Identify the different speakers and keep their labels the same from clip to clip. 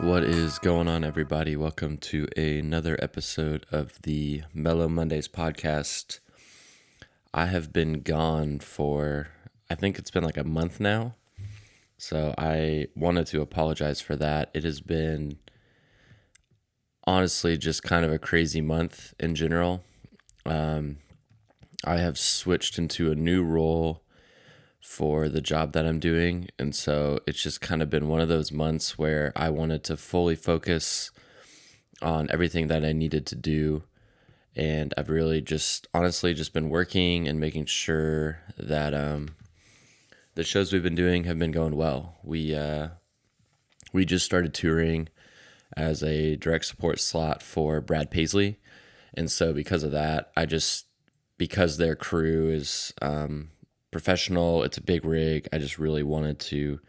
Speaker 1: What is going on, everybody? Welcome to another episode of the Mellow Mondays podcast. I have been gone for, I think it's been like a month now. So I wanted to apologize for that. It has been honestly just kind of a crazy month in general. Um, I have switched into a new role for the job that I'm doing. And so it's just kind of been one of those months where I wanted to fully focus on everything that I needed to do. And I've really just honestly just been working and making sure that um, the shows we've been doing have been going well. We uh, we just started touring as a direct support slot for Brad Paisley, and so because of that, I just because their crew is um, professional, it's a big rig. I just really wanted to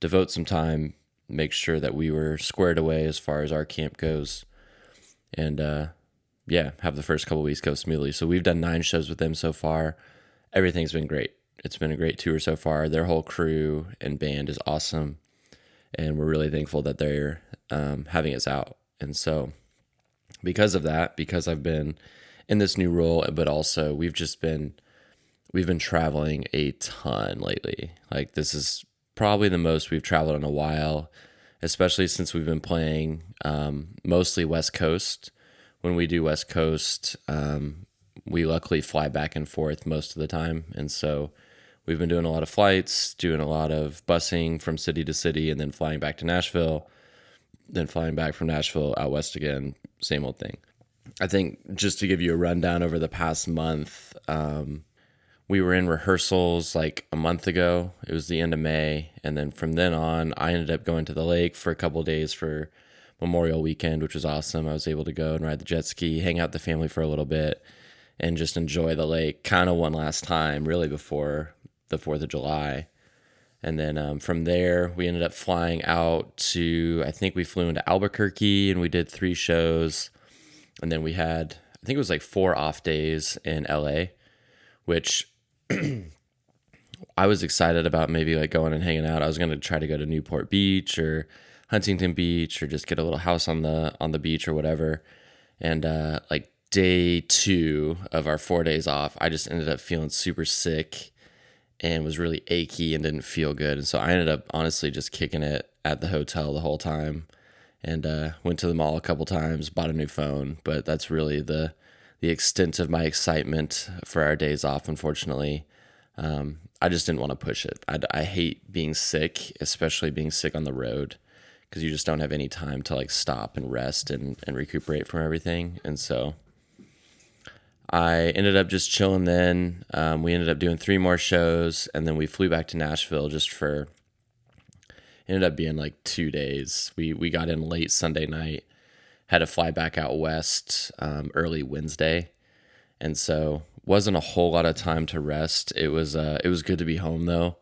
Speaker 1: devote some time, make sure that we were squared away as far as our camp goes, and uh, yeah, have the first couple weeks go smoothly. So we've done nine shows with them so far. Everything's been great it's been a great tour so far. Their whole crew and band is awesome, and we're really thankful that they're um, having us out. And so, because of that, because I've been in this new role, but also we've just been we've been traveling a ton lately. Like this is probably the most we've traveled in a while, especially since we've been playing um, mostly West Coast. When we do West Coast, um, we luckily fly back and forth most of the time, and so we've been doing a lot of flights, doing a lot of busing from city to city, and then flying back to Nashville, then flying back from Nashville out west again. Same old thing. I think just to give you a rundown over the past month, um, we were in rehearsals like a month ago. It was the end of May, and then from then on, I ended up going to the lake for a couple days for Memorial Weekend, which was awesome. I was able to go and ride the jet ski, hang out with the family for a little bit, and just enjoy the lake kind of one last time, really before the 4th of July. And then um, from there, we ended up flying out to, I think we flew into Albuquerque and we did three shows. And then we had, I think it was like four off days in LA, which I was excited about maybe like going and hanging out. I was going to try to go to Newport Beach or Huntington Beach or just get a little house on the on the beach or whatever. And uh, like day two of our four days off, I just ended up feeling super sick and was really achy and didn't feel good. And so I ended up honestly just kicking it at the hotel the whole time and uh, went to the mall a couple times, bought a new phone. But that's really the the extent of my excitement for our days off. Unfortunately, um, I just didn't want to push it. I, I hate being sick, especially being sick on the road, because you just don't have any time to like stop and rest and, and recuperate from everything. And so I ended up just chilling then. Um, we ended up doing three more shows, and then we flew back to Nashville just for. Ended up being like two days. We we got in late Sunday night, had to fly back out west um, early Wednesday, and so wasn't a whole lot of time to rest. It was uh, it was good to be home though.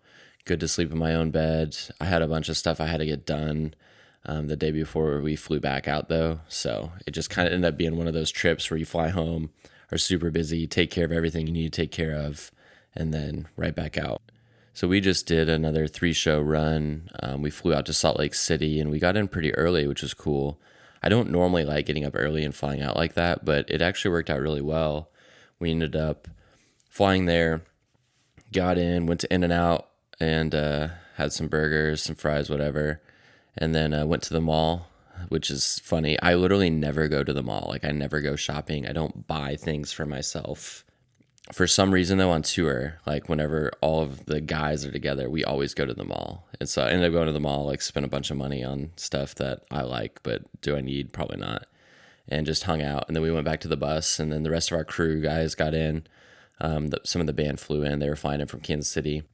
Speaker 1: Good to sleep in my own bed. I had a bunch of stuff I had to get done. Um, the day before we flew back out though. So it just kind of ended up being one of those trips where you fly home, are super busy, take care of everything you need to take care of, and then right back out. So we just did another three show run. Um, we flew out to Salt Lake City and we got in pretty early, which was cool. I don't normally like getting up early and flying out like that, but it actually worked out really well. We ended up flying there, got in, went to In and Out, and uh, had some burgers, some fries, whatever, and then uh, went to the mall which is funny. I literally never go to the mall. Like I never go shopping. I don't buy things for myself. For some reason though on tour, like whenever all of the guys are together, we always go to the mall. And so I ended up going to the mall, like spent a bunch of money on stuff that I like, but do I need? Probably not. And just hung out. And then we went back to the bus and then the rest of our crew guys got in. Um, the, some of the band flew in. They were flying in from Kansas City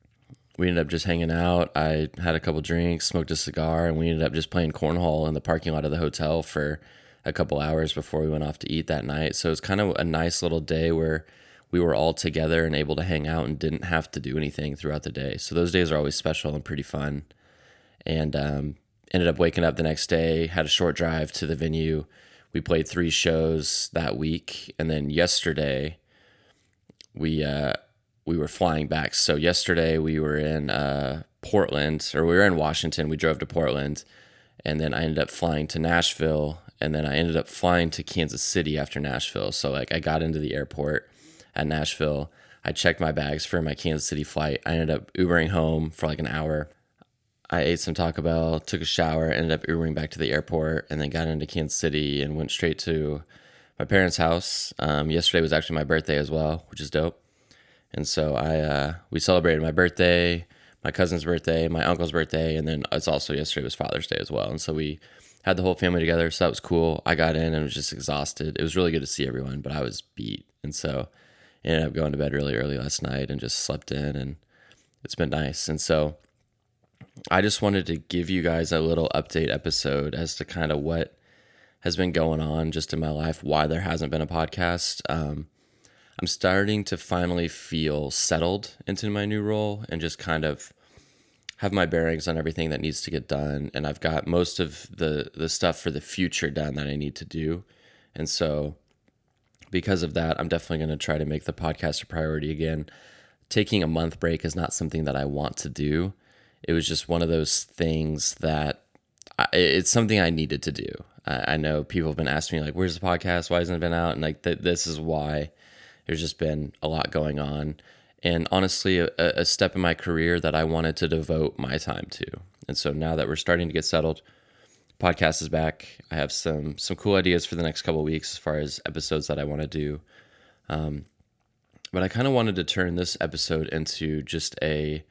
Speaker 1: we ended up just hanging out. I had a couple drinks, smoked a cigar, and we ended up just playing cornhole in the parking lot of the hotel for a couple hours before we went off to eat that night. So it's kind of a nice little day where we were all together and able to hang out and didn't have to do anything throughout the day. So those days are always special and pretty fun. And um, ended up waking up the next day, had a short drive to the venue. We played three shows that week, and then yesterday we uh, we were flying back. So yesterday we were in uh, Portland, or we were in Washington. We drove to Portland, and then I ended up flying to Nashville, and then I ended up flying to Kansas City after Nashville. So like I got into the airport at Nashville. I checked my bags for my Kansas City flight. I ended up Ubering home for like an hour. I ate some Taco Bell, took a shower, ended up Ubering back to the airport, and then got into Kansas City and went straight to my parents' house. Um, yesterday was actually my birthday as well, which is dope. And so I uh, we celebrated my birthday, my cousin's birthday, my uncle's birthday, and then it's also yesterday was Father's Day as well. And so we had the whole family together, so that was cool. I got in and was just exhausted. It was really good to see everyone, but I was beat, and so ended up going to bed really early last night and just slept in, and it's been nice. And so I just wanted to give you guys a little update episode as to kind of what has been going on just in my life, why there hasn't been a podcast. Um, I'm starting to finally feel settled into my new role and just kind of have my bearings on everything that needs to get done. And I've got most of the the stuff for the future done that I need to do. And so because of that, I'm definitely going to try to make the podcast a priority again. Taking a month break is not something that I want to do it was just one of those things that I, it's something I needed to do. I, I, know people have been asking me like, "Where's the podcast? Why hasn't it been out?" And like, th- this is why. There's just been a lot going on, and honestly, a, a step in my career that I wanted to devote my time to. And so now that we're starting to get settled, podcast is back. I have some some cool ideas for the next couple weeks as far as episodes that I want to do. Um, but I kind of wanted to turn this episode into just a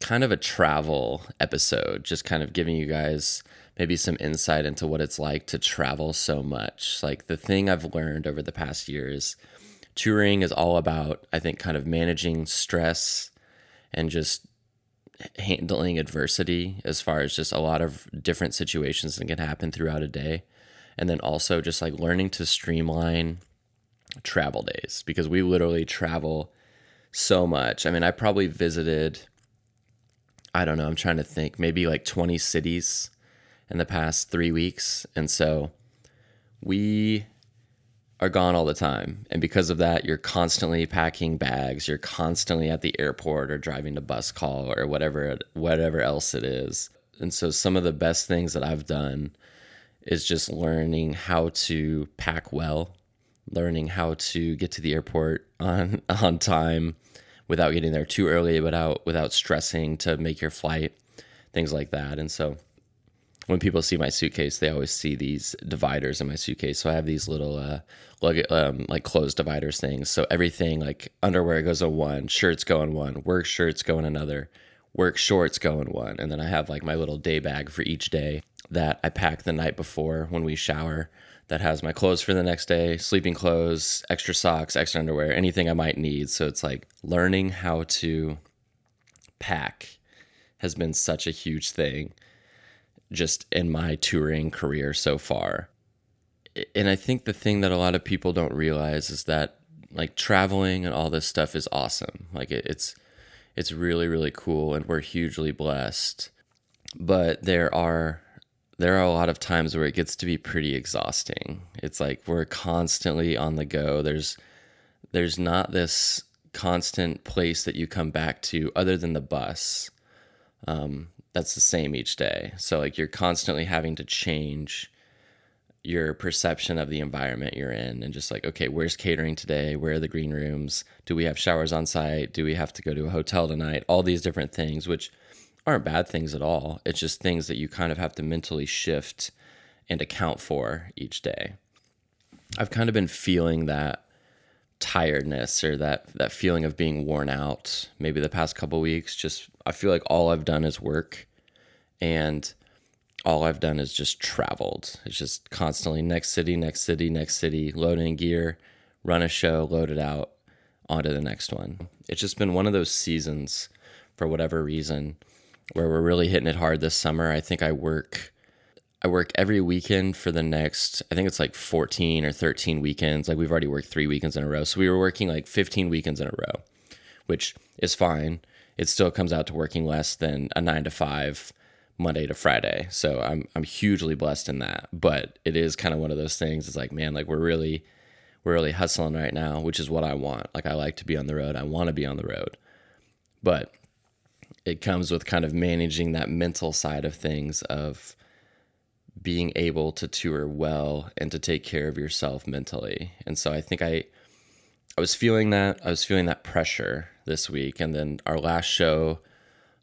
Speaker 1: kind of a travel episode, just kind of giving you guys maybe some insight into what it's like to travel so much. Like the thing I've learned over the past years, touring is all about, I think, kind of managing stress and just handling adversity as far as just a lot of different situations that can happen throughout a day. And then also just like learning to streamline travel days because we literally travel so much. I mean, I probably visited I don't know, I'm trying to think, maybe like 20 cities in the past three weeks. And so we are gone all the time. And because of that, you're constantly packing bags, you're constantly at the airport or driving to bus call or whatever whatever else it is. And so some of the best things that I've done is just learning how to pack well, learning how to get to the airport on on time, without getting there too early, without without stressing to make your flight, things like that. And so when people see my suitcase, they always see these dividers in my suitcase. So I have these little uh, lug- um, like closed dividers things. So everything like underwear goes in one, shirts go in one, work shirts go in another, work shorts go in one, and then I have like my little day bag for each day that I pack the night before when we shower that has my clothes for the next day, sleeping clothes, extra socks, extra underwear, anything I might need. So it's like learning how to pack has been such a huge thing just in my touring career so far. And I think the thing that a lot of people don't realize is that like traveling and all this stuff is awesome. Like it, it's it's really really cool and we're hugely blessed. But there are there are a lot of times where it gets to be pretty exhausting. It's like we're constantly on the go. There's there's not this constant place that you come back to other than the bus. Um, that's the same each day. So like you're constantly having to change your perception of the environment you're in and just like okay where's catering today where are the green rooms do we have showers on site do we have to go to a hotel tonight all these different things which aren't bad things at all. It's just things that you kind of have to mentally shift and account for each day. I've kind of been feeling that tiredness or that that feeling of being worn out maybe the past couple weeks just I feel like all I've done is work and all I've done is just traveled. It's just constantly next city, next city, next city, loading gear, run a show, load it out, onto the next one. It's just been one of those seasons for whatever reason where we're really hitting it hard this summer. I think I work I work every weekend for the next I think it's like 14 or 13 weekends. Like we've already worked 3 weekends in a row. So we were working like 15 weekends in a row, which is fine. It still comes out to working less than a 9 to 5 Monday to Friday. So I'm I'm hugely blessed in that. But it is kind of one of those things. It's like, man, like we're really we're really hustling right now, which is what I want. Like I like to be on the road. I want to be on the road. But it comes with kind of managing that mental side of things of being able to tour well and to take care of yourself mentally. And so I think I I was feeling that I was feeling that pressure this week and then our last show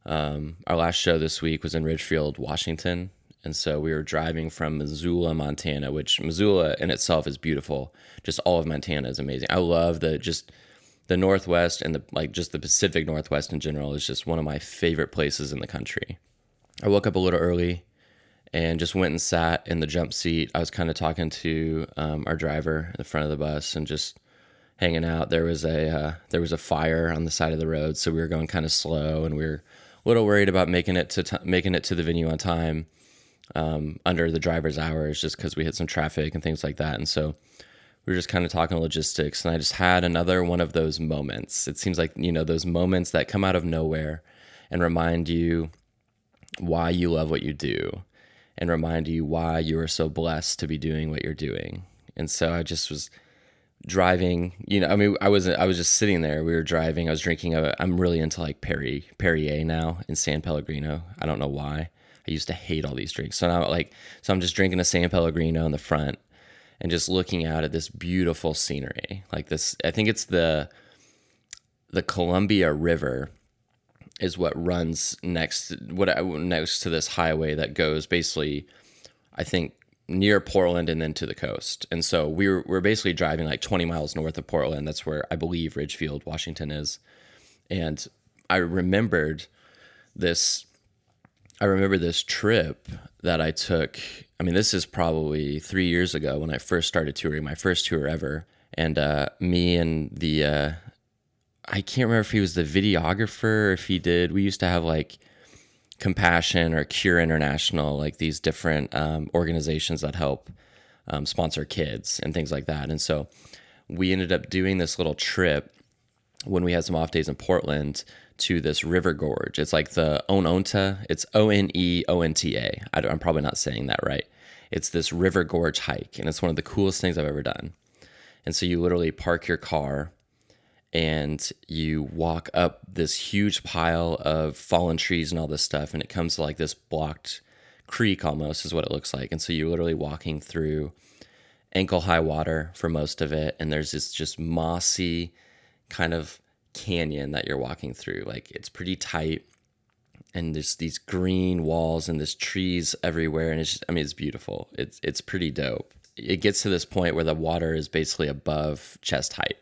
Speaker 1: um, our last show this week was in Ridgefield, Washington. And so we were driving from Missoula, Montana, which Missoula in itself is beautiful. Just all of Montana is amazing. I love the just the Northwest and the like just the Pacific Northwest in general is just one of my favorite places in the country. I woke up a little early and just went and sat in the jump seat. I was kind of talking to um, our driver in the front of the bus and just hanging out. There was a uh, there was a fire on the side of the road, so we were going kind of slow, and we were a little worried about making it to t- making it to the venue on time um, under the driver's hours, just because we hit some traffic and things like that. And so we were just kind of talking logistics, and I just had another one of those moments. It seems like you know those moments that come out of nowhere and remind you why you love what you do and remind you why you are so blessed to be doing what you're doing. And so I just was driving, you know, I mean, I was I was just sitting there. We were driving. I was drinking a. I'm really into like Perry Perrier now in San Pellegrino. I don't know why. I used to hate all these drinks. So now like so I'm just drinking a San Pellegrino in the front and just looking out at this beautiful scenery. Like this I think it's the the Columbia River is what runs next what next to this highway that goes basically I think near Portland and then to the coast. And so we were, we are basically driving like 20 miles north of Portland. That's where I believe Ridgefield, Washington is. And I remembered this I remember this trip that I took. I mean, this is probably three years ago when I first started touring, my first tour ever. And uh, me and the, uh, I can't remember if he was the videographer, if he did, we used to have like Compassion or Cure International, like these different um, organizations that help um, sponsor kids and things like that. And so we ended up doing this little trip when we had some off days in Portland to this river gorge. It's like the Ononta. It's O N E O N T A. I'm probably not saying that right. It's this river gorge hike, and it's one of the coolest things I've ever done. And so you literally park your car and you walk up this huge pile of fallen trees and all this stuff, and it comes to like this blocked creek almost, is what it looks like. And so you're literally walking through ankle high water for most of it, and there's this just mossy kind of canyon that you're walking through. Like it's pretty tight and there's these green walls and there's trees everywhere and it's just, I mean it's beautiful. It's it's pretty dope. It gets to this point where the water is basically above chest height.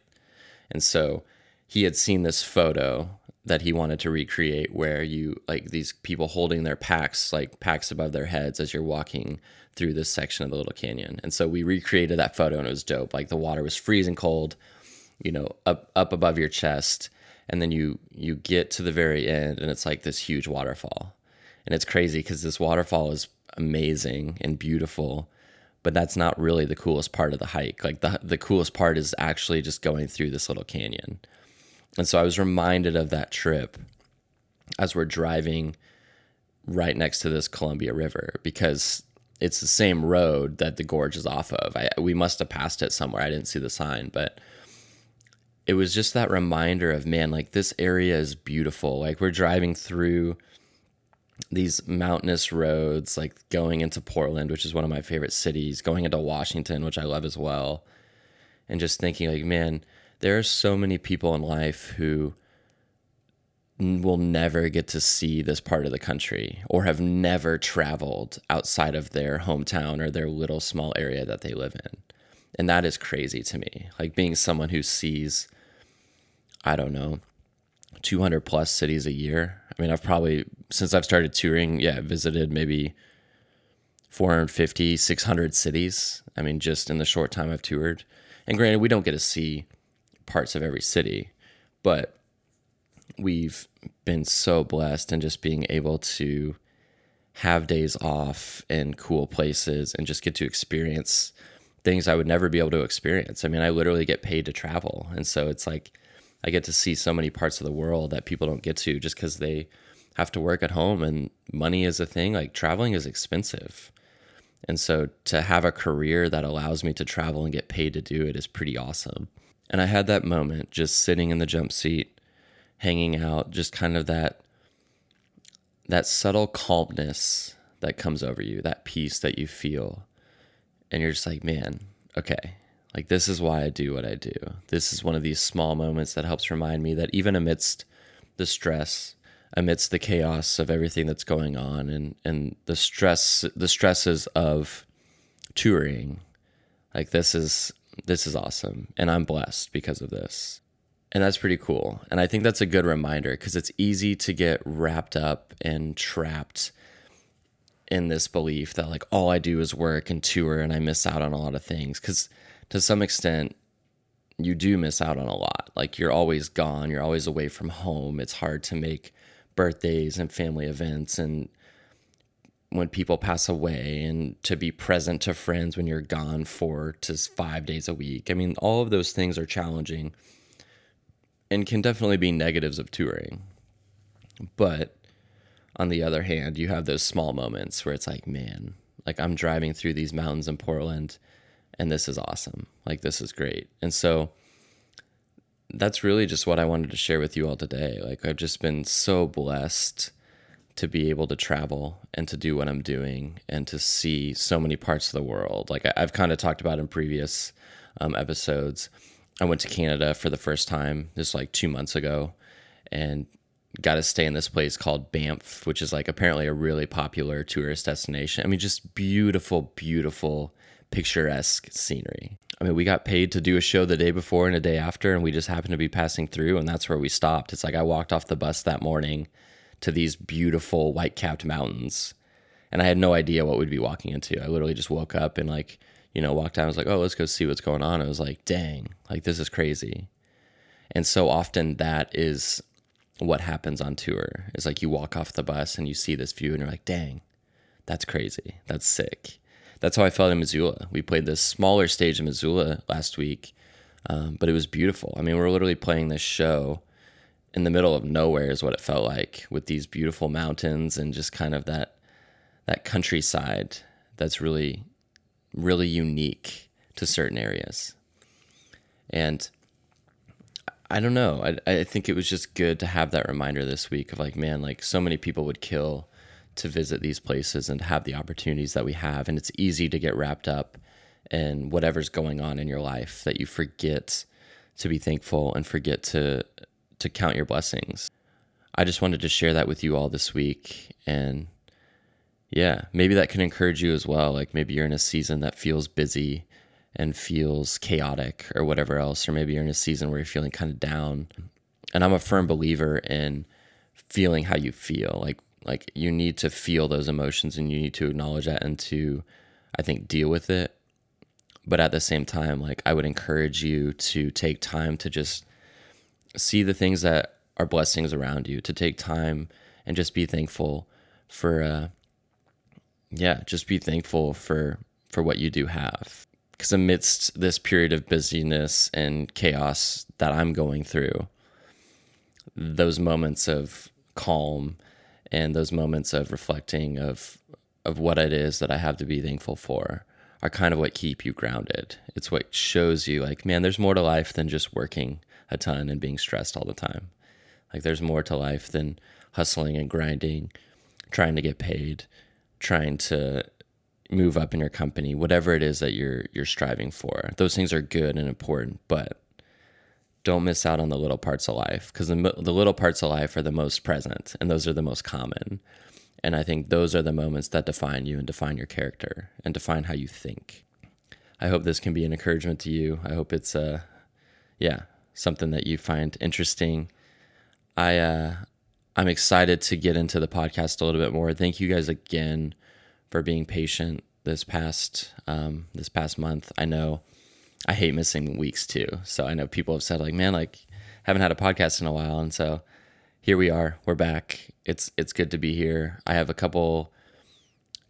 Speaker 1: And so he had seen this photo that he wanted to recreate where you like these people holding their packs like packs above their heads as you're walking through this section of the little canyon. And so we recreated that photo and it was dope. Like the water was freezing cold you know up up above your chest and then you you get to the very end and it's like this huge waterfall and it's crazy because this waterfall is amazing and beautiful but that's not really the coolest part of the hike. Like the the coolest part is actually just going through this little canyon. And so i was reminded of that trip as we're driving right next to this columbia river because it's the same road that the gorge is off of. I, we must have passed it somewhere. I didn't see the sign but it was just that reminder of man like this area is beautiful. Like we're driving through these mountainous roads like going into portland which is one of my favorite cities going into washington which i love as well and just thinking like man there are so many people in life who will never get to see this part of the country or have never traveled outside of their hometown or their little small area that they live in. And that is crazy to me. Like being someone who sees I don't know, 200 plus cities a year. I mean, I've probably, since I've started touring, yeah, visited maybe 450, 600 cities. I mean, just in the short time I've toured. And granted, we don't get to see parts of every city, but we've been so blessed in just being able to have days off in cool places and just get to experience things I would never be able to experience. I mean, I literally get paid to travel. And so it's like, I get to see so many parts of the world that people don't get to just because they have to work at home and money is a thing. Like traveling is expensive. And so to have a career that allows me to travel and get paid to do it is pretty awesome. And I had that moment just sitting in the jump seat, hanging out, just kind of that that subtle calmness that comes over you, that peace that you feel. And you're just like, man, okay, like this is why I do what I do. This is one of these small moments that helps remind me that even amidst the stress, amidst the chaos of everything that's going on and, and the stress the stresses of touring, like this is this is awesome. And I'm blessed because of this. And that's pretty cool. And I think that's a good reminder because it's easy to get wrapped up and trapped in this belief that like all I do is work and tour and I miss out on a lot of things. Because to some extent, you do miss out on a lot. Like you're always gone, you're always away from home. It's hard to make birthdays and family events and when people pass away and to be present to friends when you're gone four to five days a week. I mean, all of those things are challenging and can definitely be negatives of touring. But on the other hand, you have those small moments where it's like, man, like I'm driving through these mountains in Portland and this is awesome. Like, this is great. And so, that's really just what I wanted to share with you all today. Like, I've just been so blessed to be able to travel and to do what I'm doing and to see so many parts of the world. Like I, have kind of talked about in previous um, episodes, I went to Canada for the first time just like two months ago and got to stay in this place called Banff, which is like apparently a really popular tourist destination. I mean, just beautiful, beautiful, picturesque scenery. I mean, we got paid to do a show the day before and a day after, and we just happened to be passing through, and that's where we stopped. It's like I walked off the bus that morning to these beautiful white capped mountains. And I had no idea what we'd be walking into. I literally just woke up and like, you know, walked down. I was like, oh, let's go see what's going on. I was like, dang, like this is crazy. And so often that is what happens on tour. Is like you walk off the bus and you see this view and you're like, dang, that's crazy. That's sick. That's how I felt in Missoula. We played this smaller stage in Missoula last week, um, but it was beautiful. I mean, we we're literally playing this show in the middle of nowhere is what it felt like with these beautiful mountains and just kind of that that countryside that's really really unique to certain areas and i don't know I, I think it was just good to have that reminder this week of like man like so many people would kill to visit these places and have the opportunities that we have and it's easy to get wrapped up in whatever's going on in your life that you forget to be thankful and forget to to count your blessings. I just wanted to share that with you all this week. And yeah, maybe that can encourage you as well. Like maybe you're in a season that feels busy and feels chaotic or whatever else, or maybe you're in a season where you're feeling kind of down. And I'm a firm believer in feeling how you feel. Like like you need to feel those emotions and you need to acknowledge that and to I think deal with it. But at the same time, like I would encourage you to take time to just see the things that are blessings around you, to take time and just be thankful for uh yeah, just be thankful for for what you do have. Cuz amidst this period of busyness and chaos that I'm going through, those moments of calm and those moments of reflecting of of what it is that I have to be thankful for are kind of what keep you grounded. It's what shows you like, man, there's more to life than just working a ton and being stressed all the time. Like there's more to life than hustling and grinding, trying to get paid, trying to move up in your company, whatever it is that you're you're striving for. Those things are good and important, but don't miss out on the little parts of life because the, the little parts of life are the most present and those are the most common. And I think those are the moments that define you and define your character and define how you think. I hope this can be an encouragement to you. I hope it's uh yeah, something that you find interesting. I uh, I'm excited to get into the podcast a little bit more. Thank you guys again for being patient this past um, this past month. I know I hate missing weeks too. So I know people have said like, man, like haven't had a podcast in a while, and so here we are. We're back. It's it's good to be here. I have a couple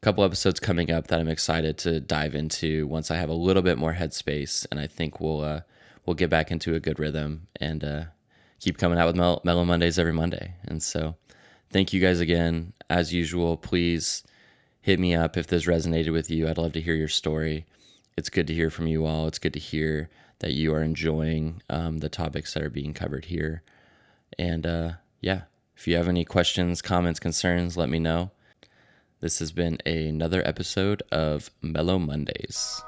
Speaker 1: couple episodes coming up that I'm excited to dive into once I have a little bit more headspace, and I think we'll uh, we'll get back into a good rhythm and uh, keep coming out with Mel- Mellow Mondays every Monday. And so, thank you guys again. As usual, please hit me up if this resonated with you. I'd love to hear your story. It's good to hear from you all. It's good to hear that you are enjoying um, the topics that are being covered here. And uh, yeah, If you have any questions, comments, concerns, let me know. This has been another episode of Mellow Mondays.